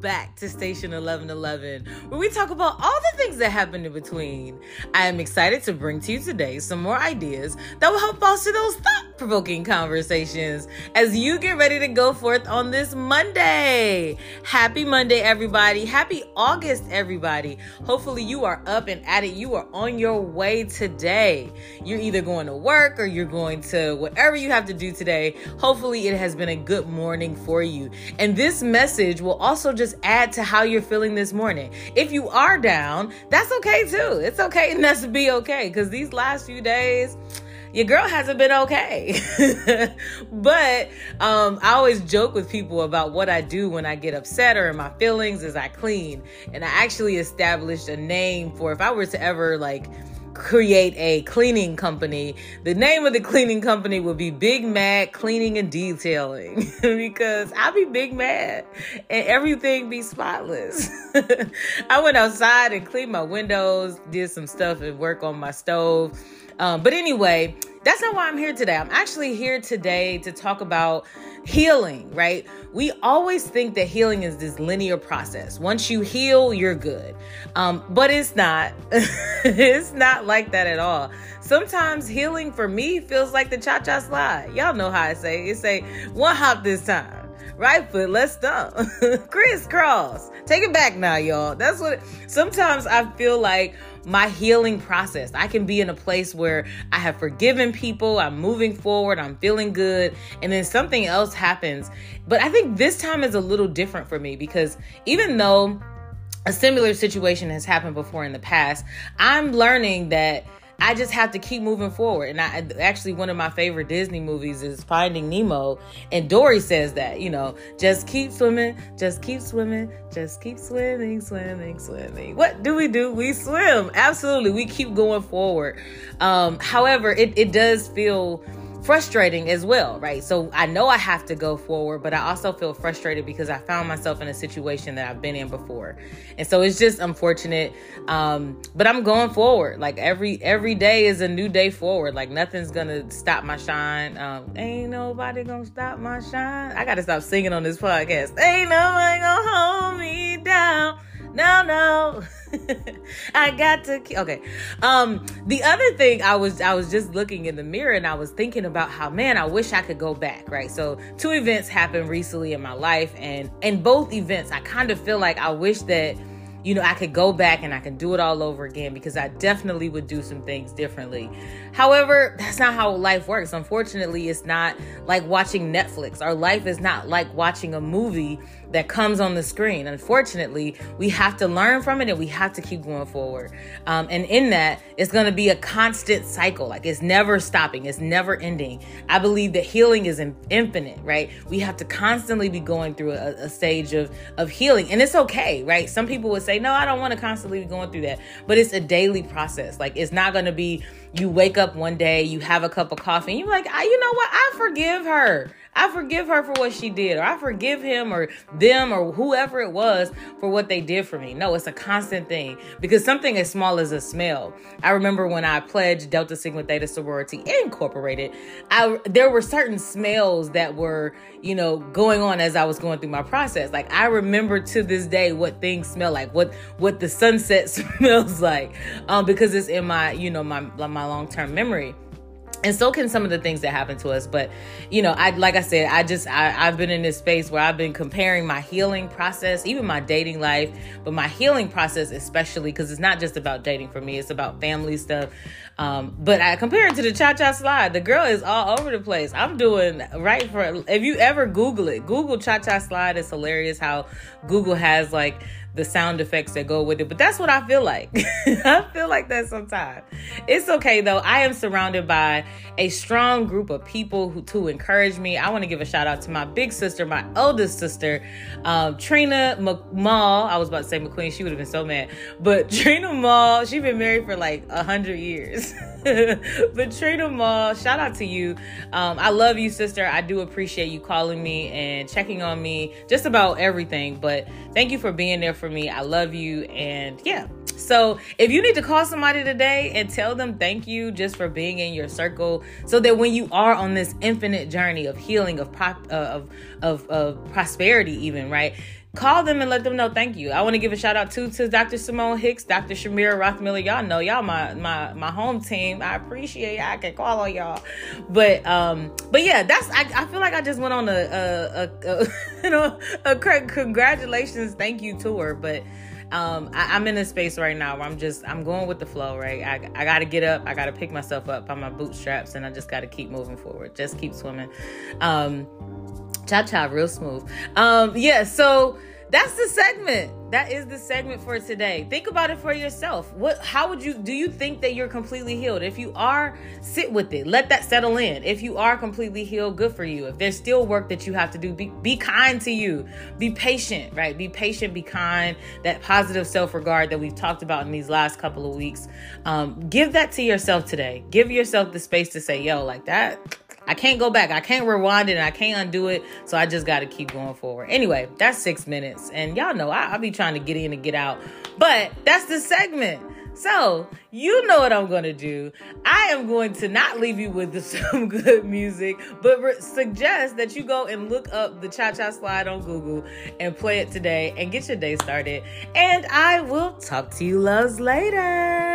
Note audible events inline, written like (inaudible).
back to Station 1111, where we talk about all the things that happen in between. I am excited to bring to you today some more ideas that will help foster those thought provoking conversations as you get ready to go forth on this Monday. Happy Monday, everybody. Happy August, everybody. Hopefully, you are up and at it. You are on your way today. You're either going to work or you're going to whatever you have to do today. Hopefully, it has been a good morning for you. And this message will also just add to how you're feeling this morning. If you are down, that's okay too. It's okay and that's be okay because these last few days, your girl hasn't been okay. (laughs) but um, I always joke with people about what I do when I get upset or in my feelings is I clean. And I actually established a name for if I were to ever like create a cleaning company, the name of the cleaning company would be Big Mad Cleaning and Detailing. (laughs) Because I'll be big mad and everything be spotless. (laughs) I went outside and cleaned my windows, did some stuff and work on my stove um, but anyway, that's not why I'm here today. I'm actually here today to talk about healing, right? We always think that healing is this linear process. Once you heal, you're good. Um, but it's not. (laughs) it's not like that at all. Sometimes healing for me feels like the cha cha slide. Y'all know how I say it. It say one hop this time. Right foot, let's stomp. (laughs) Crisscross. Take it back now, y'all. That's what sometimes I feel like my healing process. I can be in a place where I have forgiven people, I'm moving forward, I'm feeling good, and then something else happens. But I think this time is a little different for me because even though a similar situation has happened before in the past, I'm learning that I just have to keep moving forward. And I actually one of my favorite Disney movies is Finding Nemo, and Dory says that, you know, just keep swimming, just keep swimming, just keep swimming, swimming, swimming. What do we do? We swim. Absolutely. We keep going forward. Um, however, it, it does feel frustrating as well, right? So I know I have to go forward, but I also feel frustrated because I found myself in a situation that I've been in before. And so it's just unfortunate. Um, but I'm going forward. Like every every day is a new day forward. Like nothing's gonna stop my shine. Um, ain't nobody gonna stop my shine. I gotta stop singing on this podcast. Ain't nobody gonna hold me down no, no. (laughs) (laughs) I got to okay. Um the other thing I was I was just looking in the mirror and I was thinking about how man, I wish I could go back, right? So two events happened recently in my life and in both events I kind of feel like I wish that you know, I could go back and I can do it all over again because I definitely would do some things differently. However, that's not how life works. Unfortunately, it's not like watching Netflix. Our life is not like watching a movie that comes on the screen. Unfortunately, we have to learn from it and we have to keep going forward. Um, and in that, it's going to be a constant cycle. Like it's never stopping, it's never ending. I believe that healing is infinite, right? We have to constantly be going through a, a stage of, of healing. And it's okay, right? Some people would say, no, I don't want to constantly be going through that. But it's a daily process. Like it's not going to be you wake up one day, you have a cup of coffee, and you're like, I, you know what? I forgive her. I forgive her for what she did, or I forgive him or them or whoever it was for what they did for me. No, it's a constant thing because something as small as a smell. I remember when I pledged Delta Sigma Theta Sorority Incorporated, I there were certain smells that were, you know, going on as I was going through my process. Like I remember to this day what things smell like, what what the sunset (laughs) smells like, um, because it's in my, you know, my my long term memory and so can some of the things that happen to us but you know i like i said i just I, i've been in this space where i've been comparing my healing process even my dating life but my healing process especially because it's not just about dating for me it's about family stuff. Um, but i compare it to the cha-cha slide the girl is all over the place. I'm doing right for if you ever google it google cha-cha slide it's hilarious how google has like the sound effects that go with it. But that's what I feel like. (laughs) I feel like that sometimes. It's okay though. I am surrounded by a strong group of people who to encourage me. I want to give a shout out to my big sister, my eldest sister, um, Trina McMall. I was about to say McQueen. She would have been so mad. But (laughs) Trina Mall, she's been married for like a hundred years. (laughs) but Trina Mall, shout out to you. Um, I love you, sister. I do appreciate you calling me and checking on me just about everything. But thank you for being there for me. I love you. And yeah. So if you need to call somebody today and tell them thank you just for being in your circle, so that when you are on this infinite journey of healing, of uh, of, of of prosperity, even right, call them and let them know thank you. I want to give a shout out too to Dr. Simone Hicks, Dr. Shamira Rothmiller. Y'all know y'all my my my home team. I appreciate y'all. I can call on y'all. But um but yeah, that's I, I feel like I just went on a a, a, a (laughs) you know a congratulations thank you tour, but um, I, am in a space right now where I'm just I'm going with the flow, right? I, I got to get up, I got to pick myself up by my bootstraps, and I just got to keep moving forward, just keep swimming. Um, cha cha, real smooth. Um, yeah, so that's the segment. That is the segment for today. Think about it for yourself. What how would you do you think that you're completely healed? If you are, sit with it. Let that settle in. If you are completely healed, good for you. If there's still work that you have to do, be be kind to you. Be patient, right? Be patient, be kind. That positive self-regard that we've talked about in these last couple of weeks. Um, give that to yourself today. Give yourself the space to say, yo, like that I can't go back. I can't rewind it and I can't undo it. So I just got to keep going forward. Anyway, that's six minutes. And y'all know I, will be trying to get in and get out. But that's the segment. So, you know what I'm going to do. I am going to not leave you with (laughs) some good music, but re- suggest that you go and look up the Cha Cha Slide on Google and play it today and get your day started. And I will talk to you loves later.